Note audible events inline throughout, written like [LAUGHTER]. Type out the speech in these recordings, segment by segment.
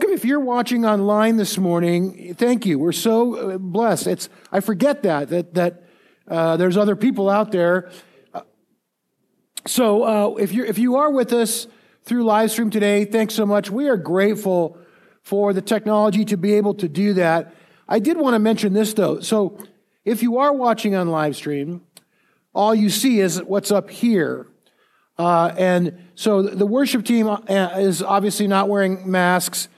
Welcome if you're watching online this morning. Thank you. We're so uh, blessed. It's I forget that that that uh, there's other people out there. So uh, if you if you are with us through live stream today, thanks so much. We are grateful for the technology to be able to do that. I did want to mention this though. So if you are watching on live stream, all you see is what's up here. Uh, and so the worship team uh, is obviously not wearing masks.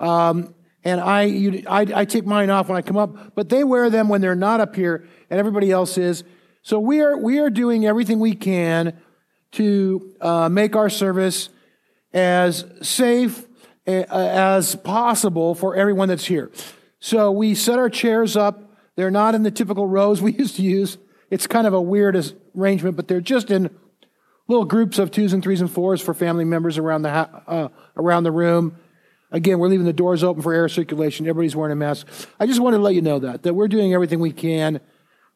Um, and I, you, I, I, take mine off when I come up, but they wear them when they're not up here, and everybody else is. So we are, we are doing everything we can to uh, make our service as safe as possible for everyone that's here. So we set our chairs up. They're not in the typical rows [LAUGHS] we used to use. It's kind of a weird arrangement, but they're just in little groups of twos and threes and fours for family members around the, uh, around the room. Again, we're leaving the doors open for air circulation. Everybody's wearing a mask. I just wanted to let you know that, that we're doing everything we can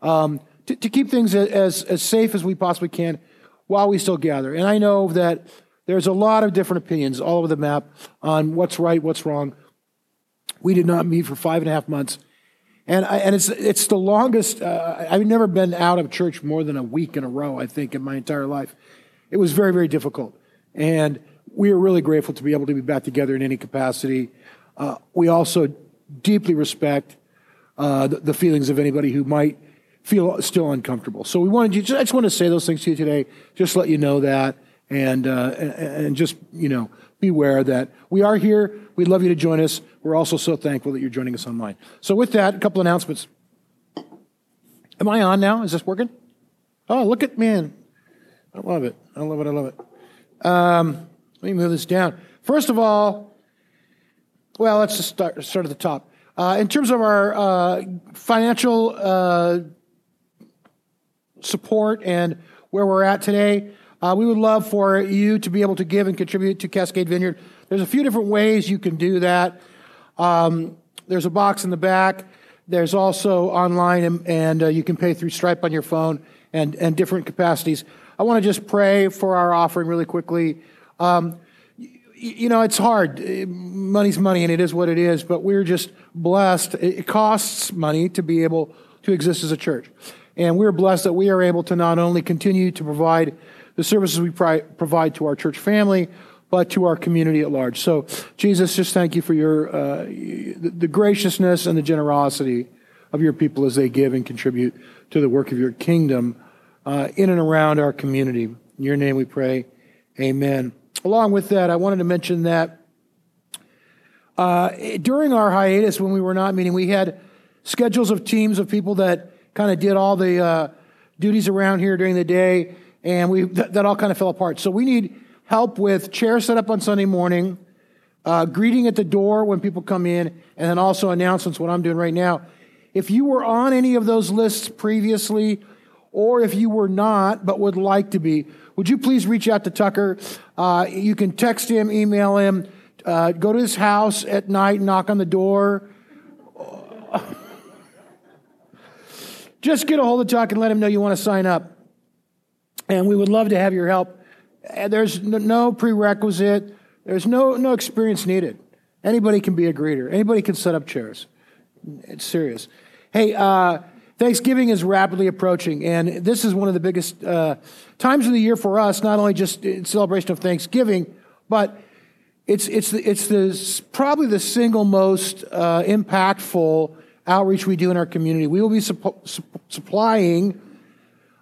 um, to, to, keep things as, as safe as we possibly can while we still gather. And I know that there's a lot of different opinions all over the map on what's right, what's wrong. We did not meet for five and a half months. And, I, and it's, it's the longest, uh, I've never been out of church more than a week in a row, I think, in my entire life. It was very, very difficult. And we are really grateful to be able to be back together in any capacity. Uh, we also deeply respect uh, the, the, feelings of anybody who might feel still uncomfortable. So we wanted you. Just, I just want to say those things to you today. Just let you know that, and uh, and, just you know beware that we are here. We'd love you to join us. We're also so thankful that you're joining us online. So with that, a couple announcements. Am I on now? Is this working? Oh, look at man. I love it. I love it. I love it. Um, let me move this down. First of all, well, let's just start, start at the top. Uh, in terms of our uh, financial uh, support and where we're at today, uh, we would love for you to be able to give and contribute to Cascade Vineyard. There's a few different ways you can do that. Um, there's a box in the back. There's also online, and, and uh, you can pay through Stripe on your phone and, and different capacities. I want to just pray for our offering really quickly. Um, you know, it's hard. Money's money, and it is what it is, but we're just blessed. It costs money to be able to exist as a church. And we're blessed that we are able to not only continue to provide the services we provide to our church family, but to our community at large. So, Jesus, just thank you for your uh, the graciousness and the generosity of your people as they give and contribute to the work of your kingdom uh, in and around our community. In your name we pray. Amen. Along with that, I wanted to mention that uh, during our hiatus, when we were not meeting, we had schedules of teams of people that kind of did all the uh, duties around here during the day, and we th- that all kind of fell apart. So we need help with chair set up on Sunday morning, uh, greeting at the door when people come in, and then also announcements. What I'm doing right now. If you were on any of those lists previously, or if you were not but would like to be, would you please reach out to Tucker? Uh, you can text him, email him, uh, go to his house at night, knock on the door. Just get a hold of Tuck and let him know you want to sign up. And we would love to have your help. There's no prerequisite. There's no, no experience needed. Anybody can be a greeter. Anybody can set up chairs. It's serious. Hey, uh, Thanksgiving is rapidly approaching, and this is one of the biggest uh, times of the year for us. Not only just in celebration of Thanksgiving, but it's it's the, it's the probably the single most uh, impactful outreach we do in our community. We will be su- supplying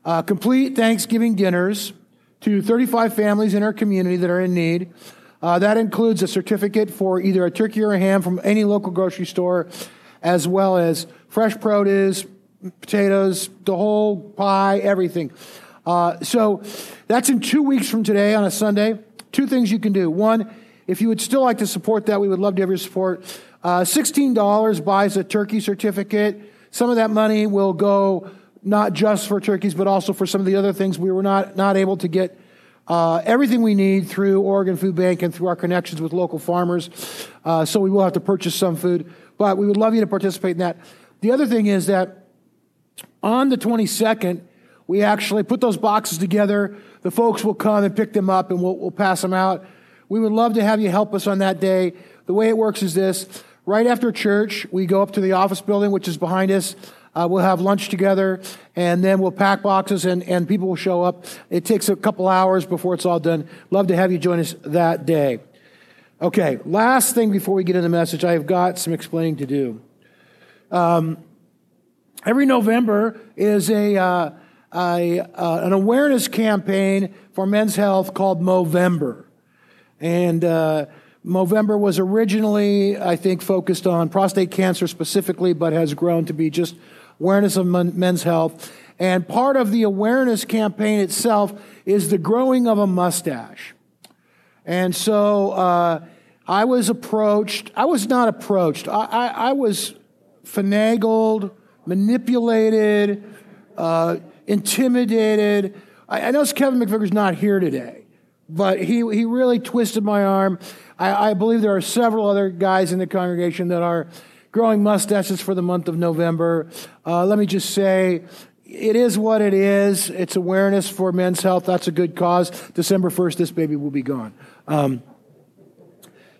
uh, complete Thanksgiving dinners to 35 families in our community that are in need. Uh, that includes a certificate for either a turkey or a ham from any local grocery store, as well as fresh produce, potatoes, the whole pie, everything. Uh, so that's in two weeks from today on a Sunday. Two things you can do. One, if you would still like to support that, we would love to have your support. Uh, $16 buys a turkey certificate. Some of that money will go not just for turkeys, but also for some of the other things we were not, not able to get uh, everything we need through Oregon Food Bank and through our connections with local farmers. Uh, so we will have to purchase some food, but we would love you to participate in that. The other thing is that on the 22nd, we actually put those boxes together. The folks will come and pick them up and we'll, we'll pass them out. We would love to have you help us on that day. The way it works is this right after church, we go up to the office building, which is behind us. Uh, we'll have lunch together, and then we'll pack boxes, and, and people will show up. It takes a couple hours before it's all done. Love to have you join us that day. Okay, last thing before we get into the message, I have got some explaining to do. Um, every November is a, uh, a uh, an awareness campaign for men's health called Movember. And uh, Movember was originally, I think, focused on prostate cancer specifically, but has grown to be just awareness of men's health. And part of the awareness campaign itself is the growing of a mustache. And so uh, I was approached, I was not approached, I, I, I was finagled, manipulated, uh, intimidated. I, I know Kevin McVicker's not here today, but he, he really twisted my arm. I, I believe there are several other guys in the congregation that are growing mustaches for the month of November. Uh, let me just say, it is what it is. It's awareness for men's health. That's a good cause. December 1st, this baby will be gone. Um,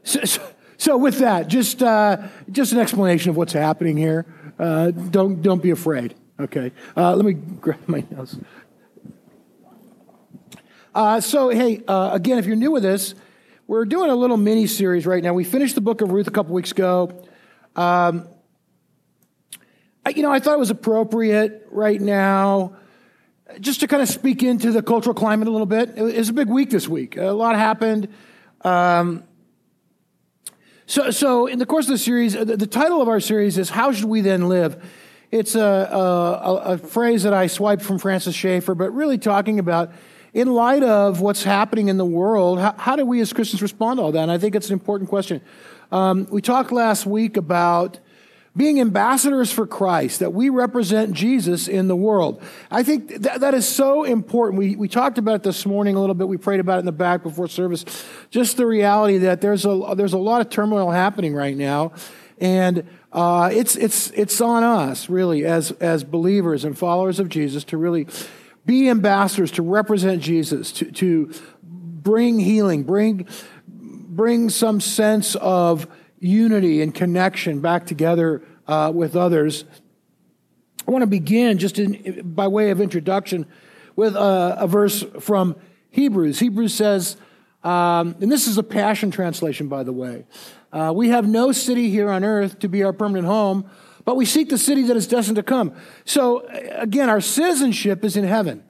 so, so, so, with that, just, uh, just an explanation of what's happening here. Uh, don't, don't be afraid. Okay. Uh, let me grab my notes. Uh, so, hey, uh, again, if you're new with this, we're doing a little mini series right now. We finished the book of Ruth a couple weeks ago. Um, I, you know, I thought it was appropriate right now just to kind of speak into the cultural climate a little bit. It was a big week this week. A lot happened. Um, so, so in the course of the series, the, the, title of our series is "How Should We Then Live." It's a, a, a phrase that I swiped from Francis Schaeffer, but really talking about in light of what's happening in the world, how, how, do we as Christians respond to all that? And I think it's an important question. Um, we talked last week about being ambassadors for Christ, that we represent Jesus in the world. I think that, that is so important. We, we talked about it this morning a little bit. We prayed about it in the back before service. Just the reality that there's a, there's a lot of turmoil happening right now. And uh, it's, it's, it's on us, really, as, as believers and followers of Jesus, to really be ambassadors, to represent Jesus, to, to bring healing, bring bring some sense of unity and connection back together uh, with others. I want to begin just in, by way of introduction with a, a verse from Hebrews. Hebrews says, um, and this is a Passion translation, by the way. Uh, we have no city here on earth to be our permanent home, but we seek the city that is destined to come. So, again, our citizenship is in heaven.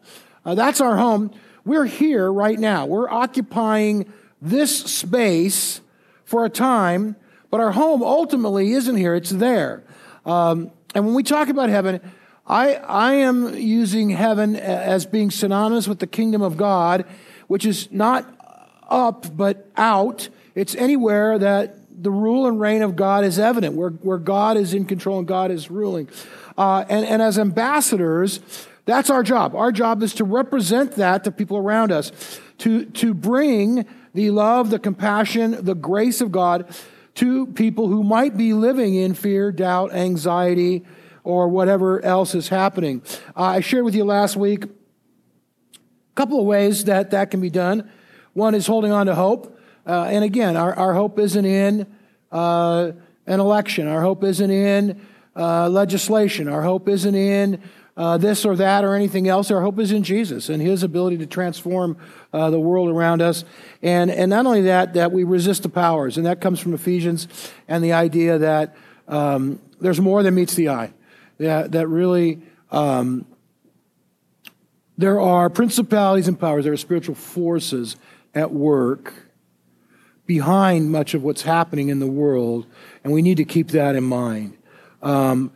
Uh, that's our home. We're here right now. We're occupying this space for a time, but our home ultimately isn't here, it's there. Um, and when we talk about heaven, I, I am using heaven as being synonymous with the kingdom of God, which is not up, but out. It's anywhere that the rule and reign of God is evident, where, where God is in control and God is ruling. Uh, and, and as ambassadors, that's our job. Our job is to represent that to people around us, to, to bring the love, the compassion, the grace of God to people who might be living in fear, doubt, anxiety, or whatever else is happening. Uh, I shared with you last week a couple of ways that that can be done. One is holding on to hope. Uh, and again, our, our hope isn't in uh, an election, our hope isn't in uh, legislation, our hope isn't in uh, this or that or anything else. Our hope is in Jesus and His ability to transform uh, the world around us. And, and not only that, that we resist the powers. And that comes from Ephesians and the idea that um, there's more than meets the eye. That, that really um, there are principalities and powers, there are spiritual forces at work behind much of what's happening in the world. And we need to keep that in mind. Um,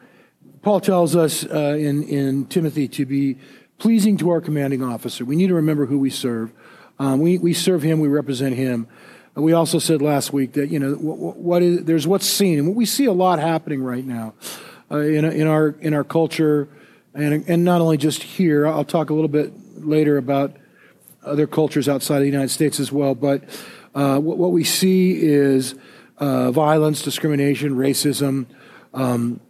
Paul tells us uh, in, in Timothy to be pleasing to our commanding officer. We need to remember who we serve. Um, we, we serve him, we represent him. And we also said last week that, you know, what, what is, there's what's seen. And what we see a lot happening right now uh, in, in, our, in our culture, and, and not only just here. I'll talk a little bit later about other cultures outside of the United States as well. But uh, what, what, we see is uh, violence, discrimination, racism. Um,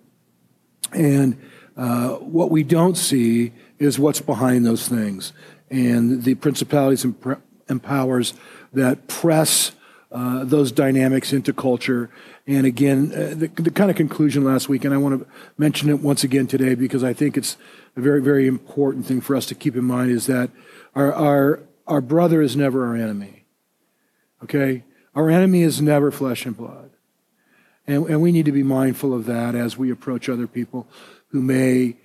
and uh, what we don't see is what's behind those things and the principalities and, powers that press uh, those dynamics into culture. And again, uh, the, the, kind of conclusion last week, and I want to mention it once again today because I think it's a very, very important thing for us to keep in mind is that our, our, our brother is never our enemy. Okay? Our enemy is never flesh and blood. And, and we need to be mindful of that as we approach other people who may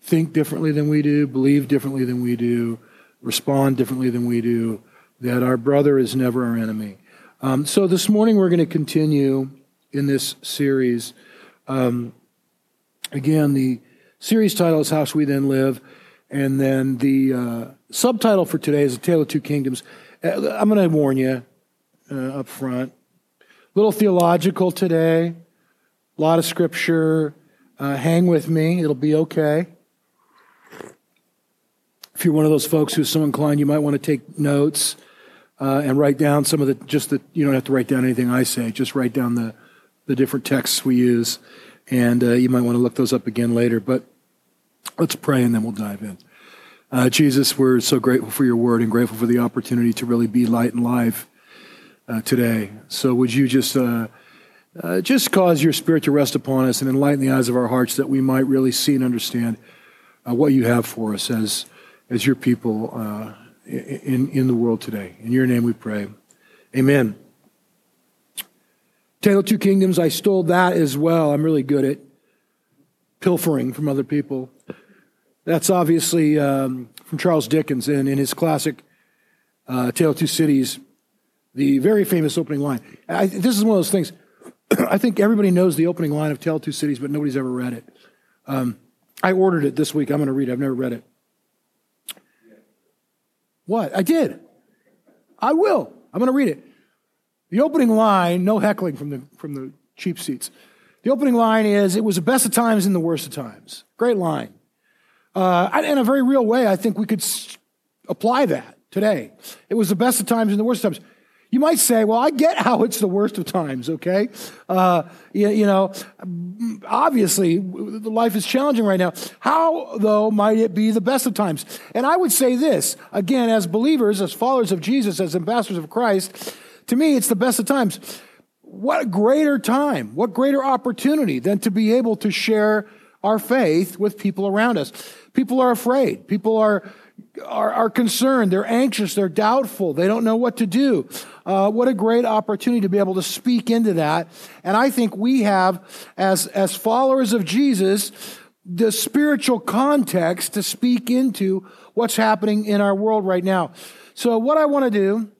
think differently than we do, believe differently than we do, respond differently than we do, that our brother is never our enemy. Um, so this morning we're going to continue in this series. Um, again, the series title is Shall We Then Live? And then the uh, subtitle for today is A Tale of Two Kingdoms. Uh, I'm going to warn you uh, up front. A little theological today, a lot of scripture. Uh, hang with me, it'll be okay. If you're one of those folks who's so inclined, you might want to take notes uh, and write down some of the, just the, you don't have to write down anything I say, just write down the, the different texts we use. And uh, you might want to look those up again later. But let's pray and then we'll dive in. Uh, Jesus, we're so grateful for your word and grateful for the opportunity to really be light and life uh, today. So would you just uh, uh, just cause your spirit to rest upon us and enlighten the eyes of our hearts that we might really see and understand what you have for us as as your people uh, in, in the world today. In your name we pray. Amen. Tale of Two Kingdoms, I stole that as well. I'm really good at pilfering from other people. That's obviously um, from Charles Dickens and in his classic uh, Tale of Two Cities, the very famous opening line. I, this is one of those things. [CLEARS THROAT] I think everybody knows the opening line of Tale of Two Cities, but nobody's ever read it. Um, I ordered it this week. I'm going to read it. I've never read it. What? I did. I will. I'm going to read it. The opening line, no heckling from the, from the cheap seats. The opening line is, it was the best of times and the worst of times. Great line. Uh, in a very real way, I think we could apply that today. It was the best of times and the worst of times. You might say, well, I get how it's the worst of times, okay? Uh, you, you, know, obviously, life is challenging right now. How, though, might it be the best of times? And I would say this, again, as believers, as followers of Jesus, as ambassadors of Christ, to me, it's the best of times. What greater time, what greater opportunity than to be able to share our faith with people around us? People are afraid. People are are, are concerned, they're anxious, they're doubtful, they don't know what to do. Uh, what a great opportunity to be able to speak into that. And I think we have, as, as followers of Jesus, the spiritual context to speak into what's happening in our world right now. So, what I want to do,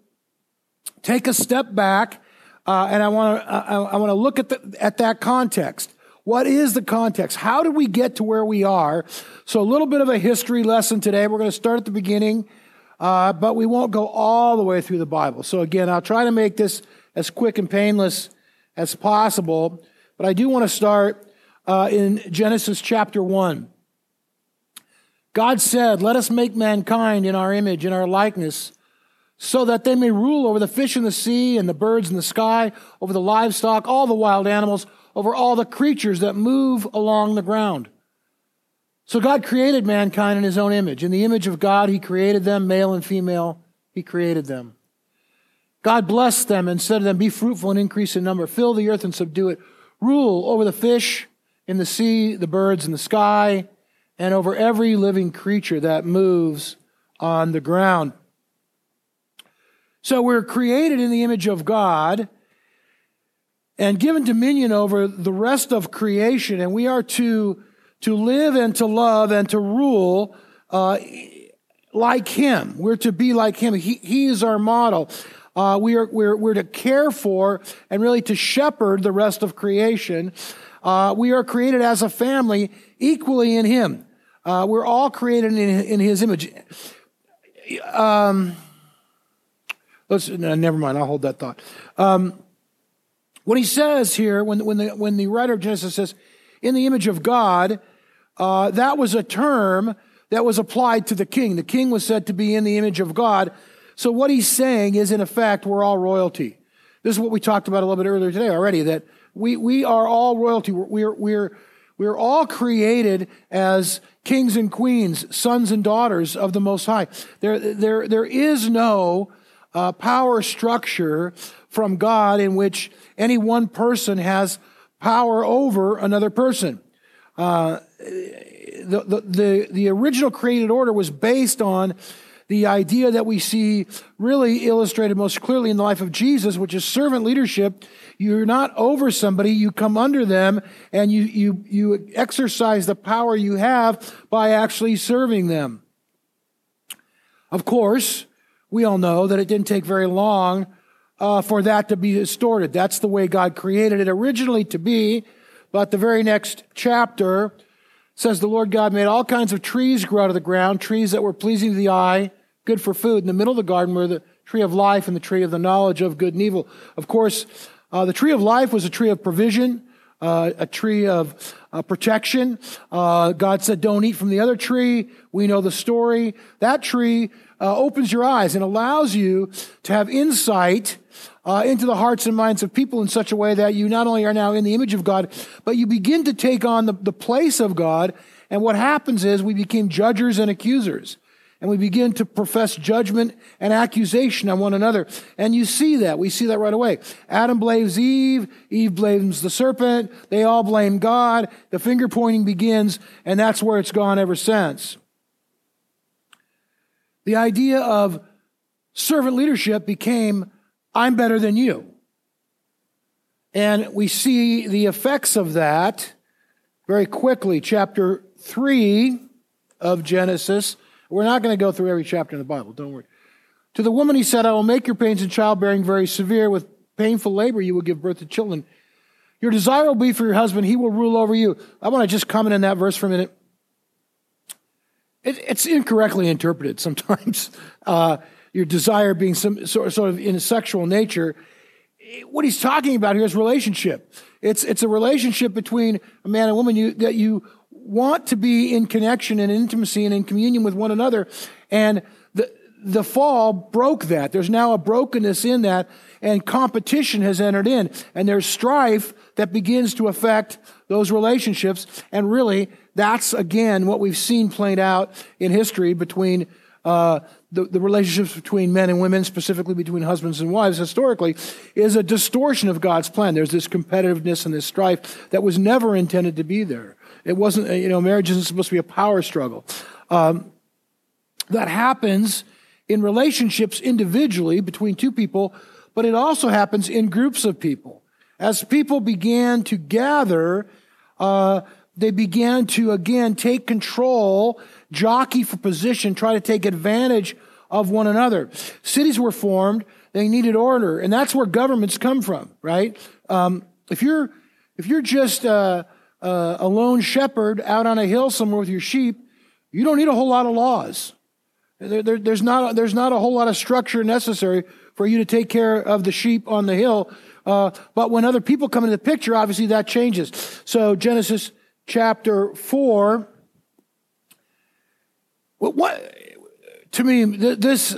take a step back, uh, and I want to I, I want to look at the, at that context. What is the context? How did we get to where we are? So, a little bit of a history lesson today. We're going to start at the beginning, uh, but we won't go all the way through the Bible. So, again, I'll try to make this as quick and painless as possible. But I do want to start uh, in Genesis chapter 1. God said, Let us make mankind in our image, in our likeness, so that they may rule over the fish in the sea and the birds in the sky, over the livestock, all the wild animals over all the creatures that move along the ground. So God created mankind in his own image. In the image of God, he created them, male and female, he created them. God blessed them and said to them, Be fruitful and increase in number, fill the earth and subdue it, rule over the fish in the sea, the birds in the sky, and over every living creature that moves on the ground. So we're created in the image of God and given dominion over the rest of creation. And we are to, to live and to love and to rule uh, like Him. We're to be like Him. He, he is our model. Uh, we are, we're, we're to care for and really to shepherd the rest of creation. uh, we are created as a family equally in Him. Uh, we're all created in, in His image. Um, let's no, never mind. I'll hold that thought. Um, what he says here, when when the when the writer of Genesis says, "In the image of God," uh, that was a term that was applied to the king. The king was said to be in the image of God. So what he's saying is, in effect, we're all royalty. This is what we talked about a little bit earlier today already. That we we are all royalty. We're we're we're all created as kings and queens, sons and daughters of the Most High. There, there, there is no uh, power structure from God in which any one person has power over another person. Uh, the, the, the, the original created order was based on the idea that we see really illustrated most clearly in the life of Jesus, which is servant leadership. You're not over somebody, you come under them and you, you, you exercise the power you have by actually serving them. Of course, we all know that it didn't take very long uh, for that to be distorted. That's the way God created it originally to be. But the very next chapter says the Lord God made all kinds of trees grow out of the ground, trees that were pleasing to the eye, good for food. In the middle of the garden were the tree of life and the tree of the knowledge of good and evil. Of course, uh, the tree of life was a tree of provision, uh, a tree of uh, protection. Uh, God said, don't eat from the other tree. We know the story. That tree uh, opens your eyes and allows you to have insight uh, into the hearts and minds of people in such a way that you not only are now in the image of God, but you begin to take on the, the place of God. And what happens is we became judges and accusers. And we begin to profess judgment and accusation on one another. And you see that. We see that right away. Adam blames Eve. Eve blames the serpent. They all blame God. The finger pointing begins, and that's where it's gone ever since. The idea of servant leadership became I'm better than you. And we see the effects of that very quickly. Chapter 3 of Genesis. We're not going to go through every chapter in the Bible, don't worry. To the woman he said, I will make your pains in childbearing very severe. With painful labor you will give birth to children. Your desire will be for your husband, he will rule over you. I want to just comment on that verse for a minute. It, it's incorrectly interpreted sometimes. [LAUGHS] Uh, your desire being some sort, sort of in a sexual nature. What he's talking about here is relationship. It's, it's a relationship between a man and woman you, that you want to be in connection and intimacy and in communion with one another. And the, the fall broke that. There's now a brokenness in that and competition has entered in and there's strife that begins to affect those relationships. And really, that's again what we've seen played out in history between uh, the, the relationships between men and women, specifically between husbands and wives, historically, is a distortion of God's plan. There's this competitiveness and this strife that was never intended to be there. It wasn't, you know, marriage isn't supposed to be a power struggle. Um, that happens in relationships individually between two people, but it also happens in groups of people. As people began to gather, uh, they began to again take control jockey for position, try to take advantage of one another. Cities were formed, they needed order, and that's where governments come from, right? Um, if you're if you're just a, a lone shepherd out on a hill somewhere with your sheep, you don't need a whole lot of laws. There, there, there's, not, there's not a whole lot of structure necessary for you to take care of the sheep on the hill. Uh, but when other people come into the picture, obviously that changes. So Genesis chapter 4 what, to me, this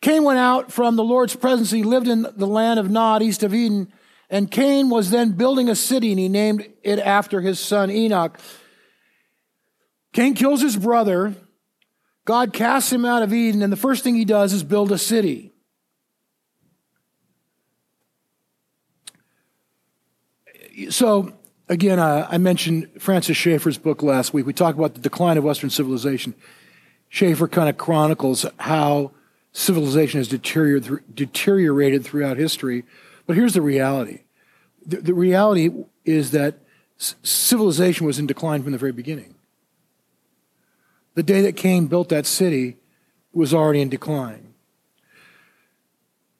Cain went out from the Lord's presence. He lived in the land of Nod, east of Eden. And Cain was then building a city, and he named it after his son Enoch. Cain kills his brother. God casts him out of Eden, and the first thing he does is build a city. So, Again, uh, I mentioned Francis Schaeffer's book last week. We talked about the decline of Western civilization. Schaeffer kind of chronicles how civilization has deteriorated, throughout history. But here's the reality the, the reality is that civilization was in decline from the very beginning. The day that Cain built that city was already in decline.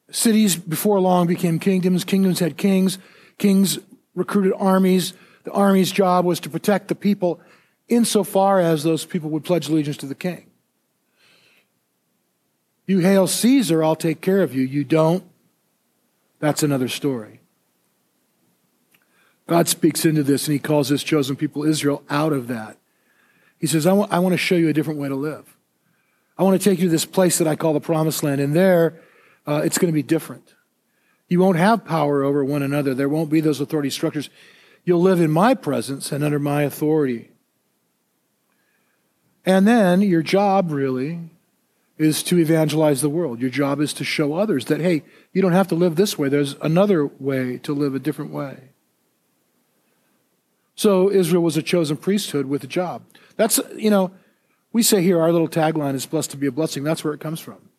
Cities before long became kingdoms, kingdoms had kings, kings recruited armies. The army's job was to protect the people insofar as those people would pledge allegiance to the king. You hail Caesar, I'll take care of you. You don't, that's another story. God speaks into this and he calls his chosen people Israel out of that. He says, I want, I want to show you a different way to live. I want to take you to this place that I call the promised land. And there, uh, it's going to be different. You won't have power over one another. There won't be those authority structures. You'll live in my presence and under my authority. And then your job really is to evangelize the world. Your job is to show others that, hey, you don't have to live this way. There's another way to live a different way. So Israel was a chosen priesthood with a job. That's, you know, we say here our little tagline is blessed to be a blessing. That's where it comes from.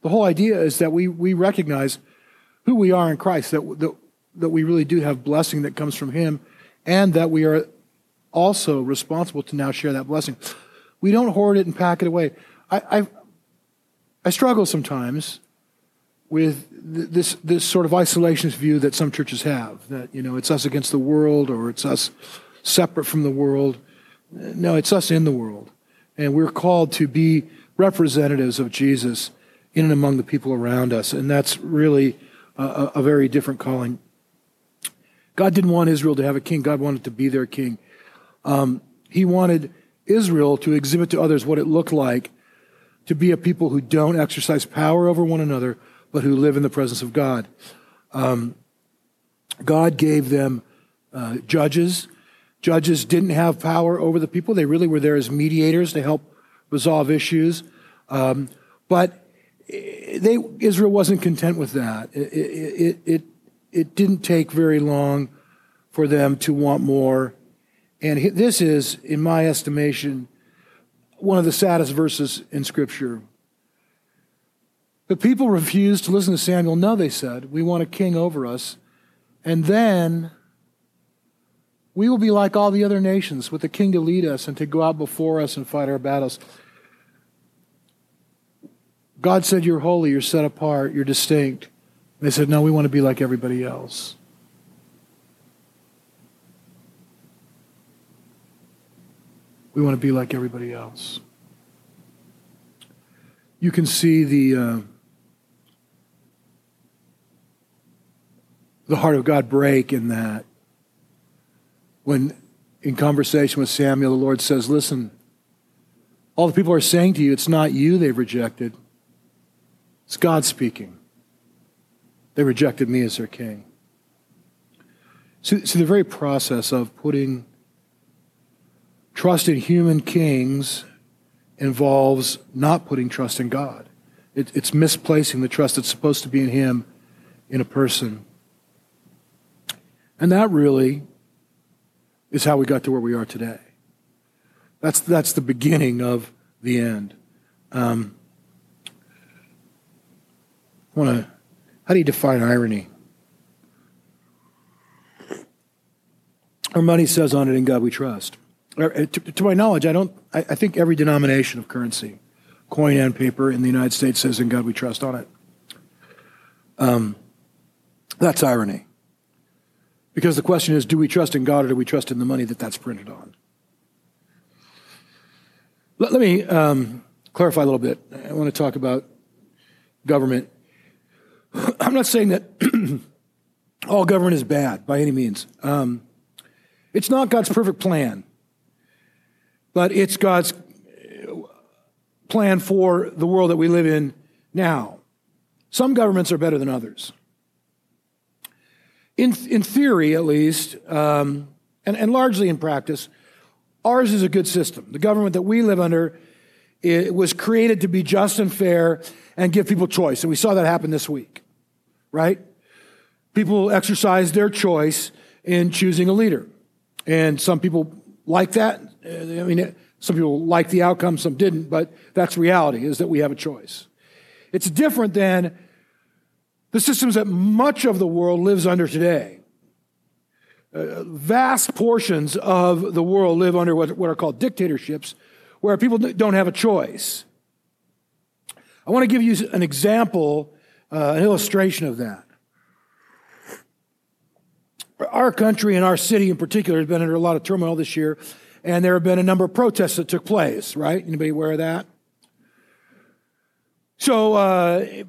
The whole idea is that we, we recognize who we are in Christ, that, that, that we really do have blessing that comes from Him, and that we are also responsible to now share that blessing. We don't hoard it and pack it away. I, I, I struggle sometimes with this, this sort of isolationist view that some churches have that, you know, it's us against the world or it's us separate from the world. No, it's us in the world. And we're called to be representatives of Jesus in and among the people around us. And that's really a, a very different calling. God didn't want Israel to have a king, God wanted to be their king. Um, he wanted Israel to exhibit to others what it looked like to be a people who don't exercise power over one another, but who live in the presence of God. Um, God gave them uh, judges. Judges didn't have power over the people. They really were there as mediators to help resolve issues. Um, but they, Israel wasn't content with that. It, it, it, it didn't take very long for them to want more. And this is, in my estimation, one of the saddest verses in Scripture. The people refused to listen to Samuel. No, they said, we want a king over us. And then we will be like all the other nations with a king to lead us and to go out before us and fight our battles. God said, You're holy, you're set apart, you're distinct. They said, No, we want to be like everybody else. We want to be like everybody else. You can see the, uh, the heart of God break in that. When in conversation with Samuel, the Lord says, Listen, all the people are saying to you, it's not you they've rejected, it's God speaking. They rejected me as their king. See the very process of putting Trust in human kings involves not putting trust in God. It, it's misplacing the trust that's supposed to be in Him in a person. And that really is how we got to where we are today. That's, that's the beginning of the end. Um, I want to, how do you define irony? Our money says on it, in God we trust. Uh, to, to, my knowledge, I don't. I, I, think every denomination of currency, coin and paper in the United States says "In God We Trust" on it. Um, that's irony, because the question is: Do we trust in God or do we trust in the money that that's printed on? Let, let me um, clarify a little bit. I want to talk about government. [CLEARS THROAT] I'm not saying that [CLEARS THROAT] all government is bad by any means. Um, it's not God's perfect plan but it's God's plan for the world that we live in now. Some governments are better than others. In, in theory, at least, um, and, and largely in practice, ours is a good system. The government that we live under it was created to be just and fair and give people choice. And we saw that happen this week, right? People exercise their choice in choosing a leader. And some people like that. Uh, I mean, some people liked the outcome, some didn't, but that's reality, is that we have a choice. It's different than the systems that much of the world lives under today. Uh, vast portions of the world live under what, what are called dictatorships, where people don't have a choice. I want to give you an example, uh, an illustration of that. our country and our city in particular has been under a lot of turmoil this year, and there have been a number of protests that took place, right? Anybody aware of that? So, uh,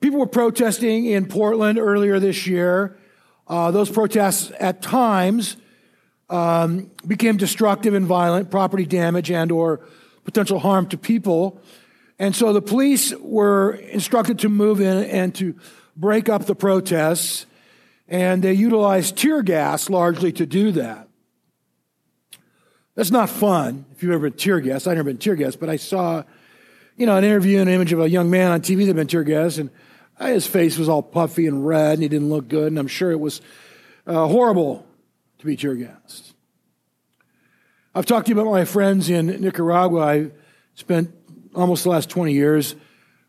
people were protesting in Portland earlier this year. Uh, those protests at times um, became destructive and violent, property damage and or potential harm to people. And so the police were instructed to move in and to break up the protests, and they utilized tear gas largely to do that. That's not fun if you've ever been tear gas. I've never been tear gas, but I saw, you know, an interview and an image of a young man on TV that had been tear gas, and his face was all puffy and red, and he didn't look good, and I'm sure it was uh, horrible to be tear gassed. I've talked to you about my friends in Nicaragua. I spent almost the last 20 years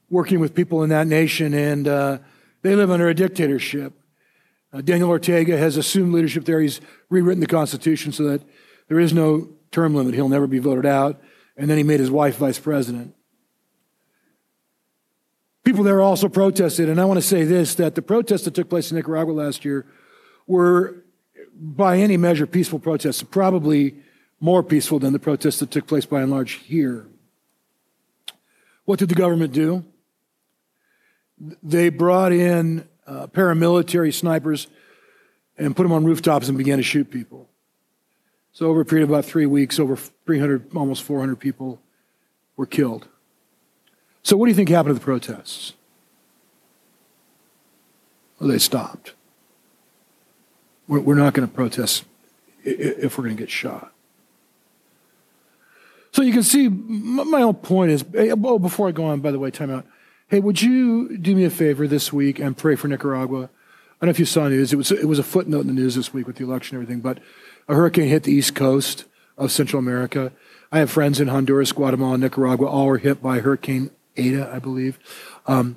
working with people in that nation, and uh, they live under a dictatorship. Uh, Daniel Ortega has assumed leadership there. He's rewritten the Constitution so that there is no term limit. He'll never be voted out. And then he made his wife vice president. People there also protested, and I want to say this that the protests that took place in Nicaragua last year were, by any measure, peaceful protests, probably more peaceful than the protests that took place by and large here. What did the government do? They brought in uh, paramilitary snipers and put them on rooftops and began to shoot people. So, over a period of about three weeks, over 300, almost 400 people were killed. So, what do you think happened to the protests? Well, they stopped. We're not going to protest if we're going to get shot. So you can see my whole point is. Oh, before I go on, by the way, time out. Hey, would you do me a favor this week and pray for Nicaragua? I don't know if you saw news. It was it was a footnote in the news this week with the election and everything, but a hurricane hit the east coast of Central America. I have friends in Honduras, Guatemala, Nicaragua. All were hit by Hurricane Eta, I believe. Um,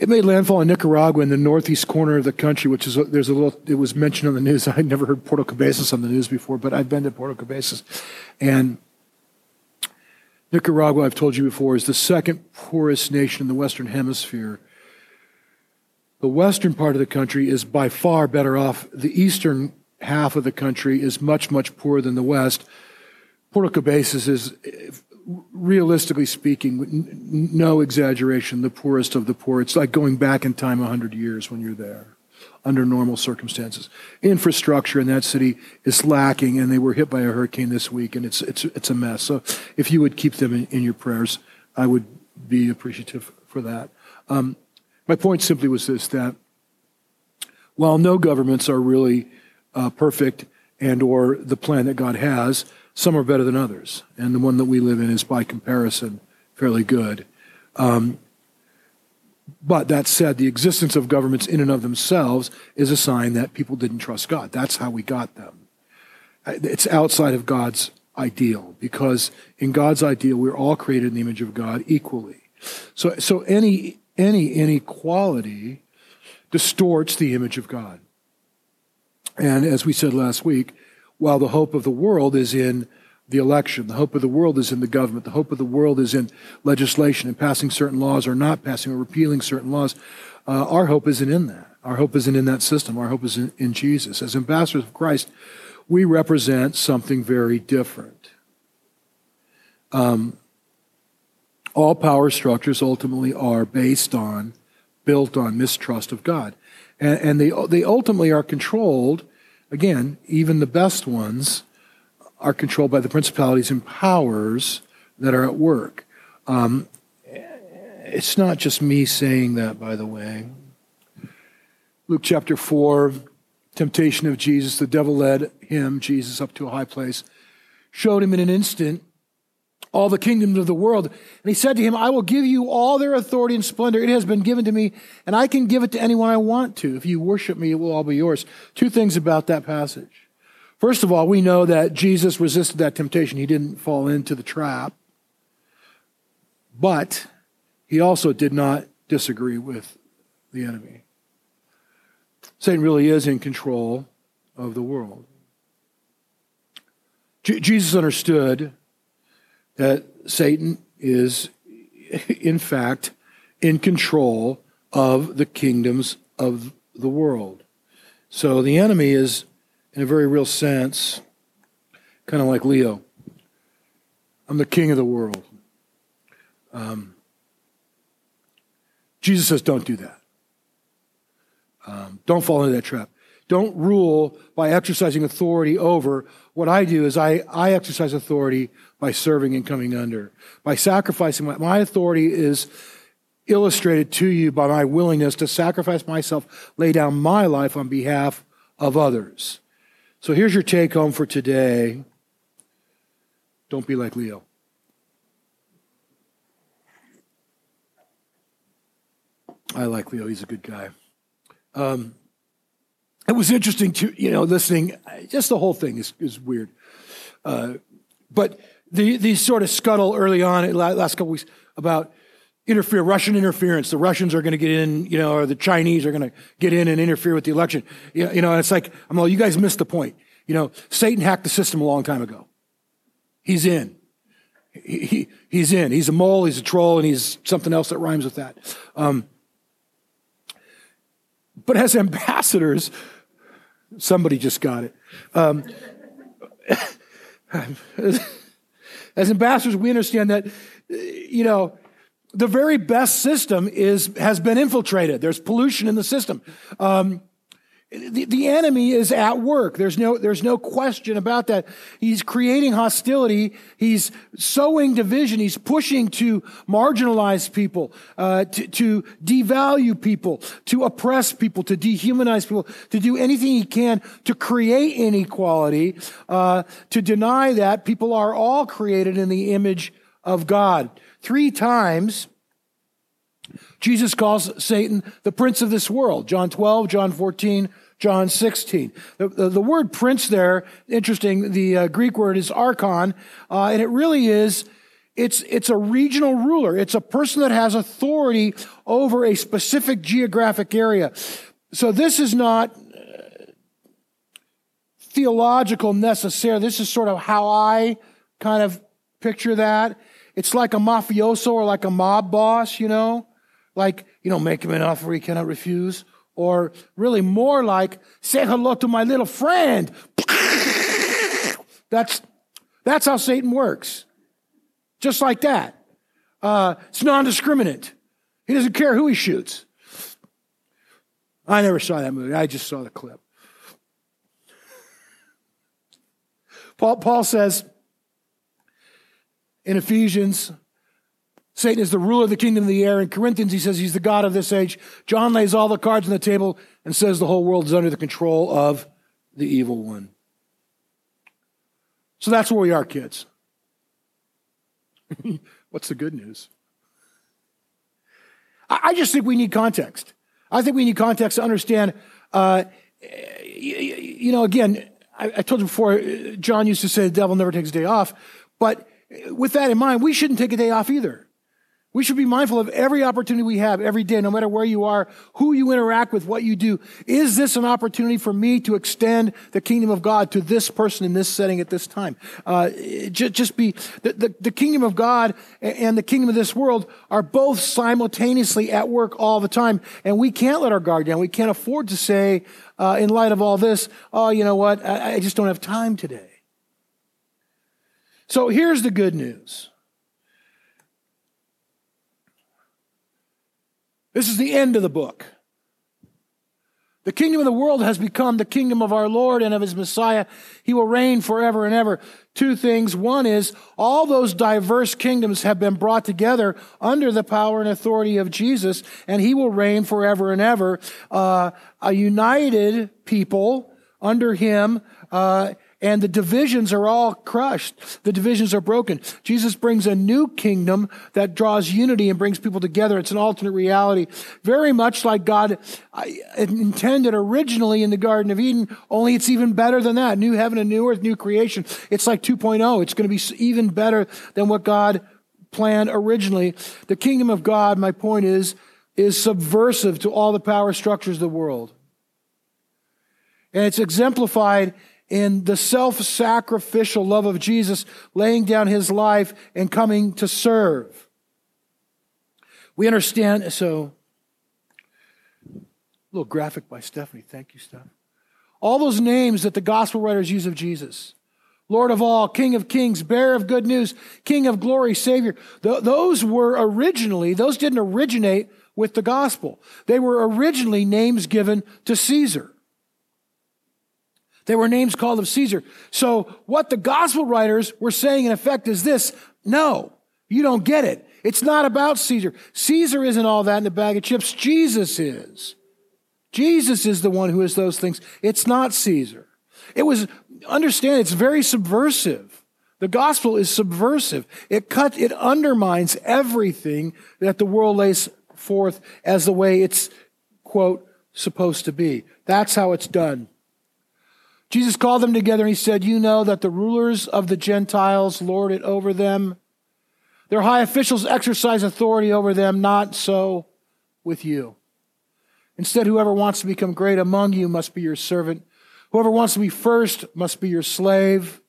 it made landfall in Nicaragua in the northeast corner of the country, which is there's a little. It was mentioned on the news. [LAUGHS] I'd never heard Puerto Cabezas on the news before, but I've been to Puerto Cabezas, and Nicaragua, I've told you before, is the second poorest nation in the Western Hemisphere. The western part of the country is by far better off. The eastern half of the country is much, much poorer than the west. Puerto Cabezas is, realistically speaking, no exaggeration, the poorest of the poor. It's like going back in time 100 years when you're there under normal circumstances. Infrastructure in that city is lacking, and they were hit by a hurricane this week, and it's it's it's a mess. So if you would keep them in, in your prayers, I would be appreciative for that. Um, my point simply was this: that while no governments are really uh, perfect and or the plan that God has, some are better than others, and the one that we live in is by comparison fairly good. Um, but that said, the existence of governments in and of themselves is a sign that people didn't trust God. That's how we got them. It's outside of God's ideal because in God's ideal, we're all created in the image of God equally. So, so any, any inequality distorts the image of God. And as we said last week, while the hope of the world is in the election. The hope of the world is in the government. The hope of the world is in legislation and passing certain laws or not passing or repealing certain laws. Uh, our hope isn't in that. Our hope isn't in that system. Our hope is in, in Jesus. As ambassadors of Christ, we represent something very different. Um, all power structures ultimately are based on, built on mistrust of God. And, and they, they ultimately are controlled, again, even the best ones, are controlled by the principalities and powers that are at work. Um, it's not just me saying that, by the way. Luke chapter 4, temptation of Jesus, the devil led him, Jesus, up to a high place, showed him in an instant all the kingdoms of the world. And he said to him, I will give you all their authority and splendor. It has been given to me, and I can give it to anyone I want to. If you worship me, it will all be yours. Two things about that passage. First of all, we know that Jesus resisted that temptation. He didn't fall into the trap. But he also did not disagree with the enemy. Satan really is in control of the world. J- Jesus understood that Satan is, [LAUGHS] in fact, in control of the kingdoms of the world. So the enemy is, in a very real sense, kind of like Leo. I'm the king of the world. Um, Jesus says, don't do that. Um, don't fall into that trap. Don't rule by exercising authority over. What I do is I, I exercise authority by serving and coming under. By sacrificing, my, my authority is illustrated to you by my willingness to sacrifice myself, lay down my life on behalf of others. So here's your take home for today. Don't be like Leo. I like Leo. He's a good guy. Um, it was interesting to, you know, listening. Just the whole thing is, is weird. Uh, but the, the sort of scuttle early on, last couple weeks, about interfere, Russian interference. The Russians are going to get in, you know, or the Chinese are going to get in and interfere with the election. You know, know, it's like, I'm like, you guys missed the point. You know, Satan hacked the system a long time ago. He's in. He, he, he's in. He's a mole, he's a troll, and he's something else that rhymes with that. Um, but as ambassadors, somebody just got it. Um, [LAUGHS] as ambassadors, we understand that, you know, the very best system is, has been infiltrated. There's pollution in the system. Um, the, the enemy is at work. There's no, there's no question about that. He's creating hostility. He's sowing division. He's pushing to marginalize people, uh, to, to devalue people, to oppress people, to dehumanize people, to do anything he can to create inequality, uh, to deny that people are all created in the image of God. Three times, Jesus calls Satan the prince of this world. John 12, John 14, John 16. The, the, the word prince there, interesting, the uh, Greek word is archon, uh, and it really is, it's, it's a regional ruler. It's a person that has authority over a specific geographic area. So this is not uh, theological necessarily. This is sort of how I kind of picture that. It's like a mafioso or like a mob boss, you know? Like, you know, make him an offer he cannot refuse. Or really more like, say hello to my little friend. [LAUGHS] That's, that's how Satan works. Just like that. Uh, it's non-discriminate. He doesn't care who he shoots. I never saw that movie. I just saw the clip. Paul, Paul says in Ephesians Satan is the ruler of the kingdom of the air. In Corinthians, he says he's the God of this age. John lays all the cards on the table and says the whole world is under the control of the evil one. So that's where we are, kids. [LAUGHS] What's the good news? I just think we need context. I think we need context to understand. Uh, you know, again, I, told you before, John used to say the devil never takes a day off. But with that in mind, we shouldn't take a day off either. We should be mindful of every opportunity we have every day, no matter where you are, who you interact with, what you do. Is this an opportunity for me to extend the kingdom of God to this person in this setting at this time? Uh, just, just, be, the, the, the, kingdom of God and the kingdom of this world are both simultaneously at work all the time. And we can't let our guard down. We can't afford to say, uh, in light of all this, oh, you know what? I, I just don't have time today. So here's the good news. This is the end of the book. The kingdom of the world has become the kingdom of our Lord and of his Messiah. He will reign forever and ever. Two things. One is all those diverse kingdoms have been brought together under the power and authority of Jesus, and he will reign forever and ever. Uh, a united people under him, uh, and the divisions are all crushed. The divisions are broken. Jesus brings a new kingdom that draws unity and brings people together. It's an alternate reality, very much like God intended originally in the Garden of Eden, only it's even better than that. New heaven and new earth, new creation. It's like 2.0. It's going to be even better than what God planned originally. The kingdom of God, my point is, is subversive to all the power structures of the world. And it's exemplified in the self sacrificial love of Jesus, laying down his life and coming to serve. We understand, so, a little graphic by Stephanie. Thank you, Steph. All those names that the gospel writers use of Jesus. Lord of all, King of kings, bearer of good news, King of glory, Savior. Th- those were originally, those didn't originate with the gospel. They were originally names given to Caesar. They were names called of Caesar. So what the gospel writers were saying in effect is this, no, you don't get it. It's not about Caesar. Caesar isn't all that in a bag of chips. Jesus is. Jesus is the one who is those things. It's not Caesar. It was, understand, it's very subversive. The gospel is subversive. It cut, it undermines everything that the world lays forth as the way it's, quote, supposed to be. That's how it's done. Jesus called them together and he said, You know that the rulers of the Gentiles lord it over them. Their high officials exercise authority over them, not so with you. Instead, whoever wants to become great among you must be your servant. Whoever wants to be first must be your slave.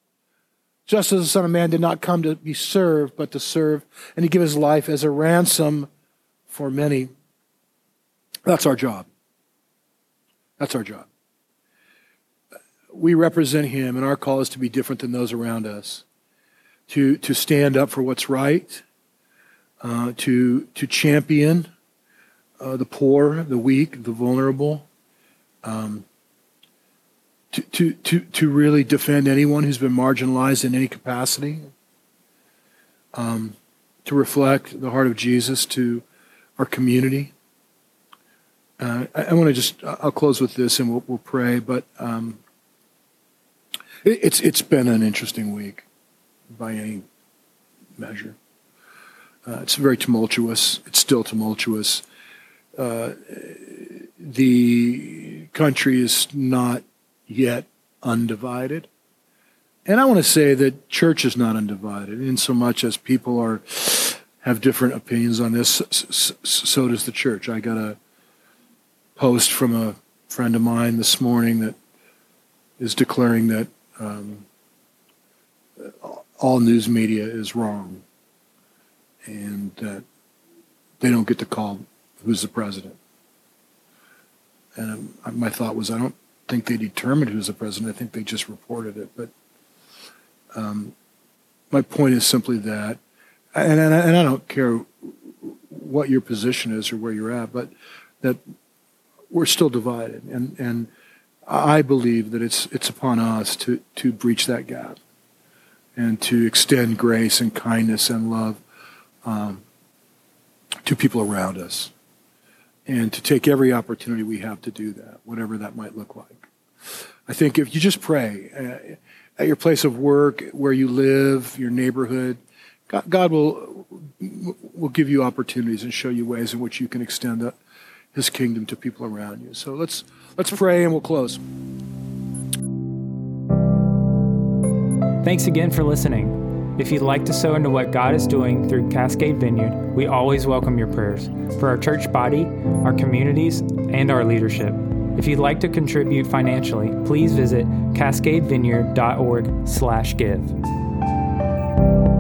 Just as the Son of Man did not come to be served, but to serve, and to give his life as a ransom for many. That's our job. That's our job. We represent him, and our call is to be different than those around us. To, to stand up for what's right, uh, to, to champion uh, the poor, the weak, the vulnerable, um, to, to, to, to really defend anyone who's been marginalized in any capacity, um, to reflect the heart of Jesus to our community. Uh, I, I want to just, I'll close with this and we'll, we'll pray, but um, it's, it's been an interesting week by any measure. Uh, it's very tumultuous. It's still tumultuous. Uh, the country is not yet undivided. And I want to say that church is not undivided in so much as people are have different opinions on this. So does the church. I got a post from a friend of mine this morning that is declaring that um, all news media is wrong and that they don't get to call who's the president. And my thought was, I don't think they determined who's the president. I think they just reported it. But um, my point is simply that, and, and, and I don't care what your position is or where you're at, but that we're still divided. And, and I believe that it's, it's upon us to, to breach that gap and to extend grace and kindness and love um, to people around us and to take every opportunity we have to do that, whatever that might look like. I think if you just pray uh, at your place of work, where you live, your neighborhood, God, God, will will give you opportunities and show you ways in which you can extend the, His kingdom to people around you. So let's let's pray and we'll close. Thanks again for listening. If you'd like to sow into what God is doing through Cascade Vineyard, we always welcome your prayers for our church body, our communities, and our leadership. If you'd like to contribute financially, please visit cascadevineyard.org/give.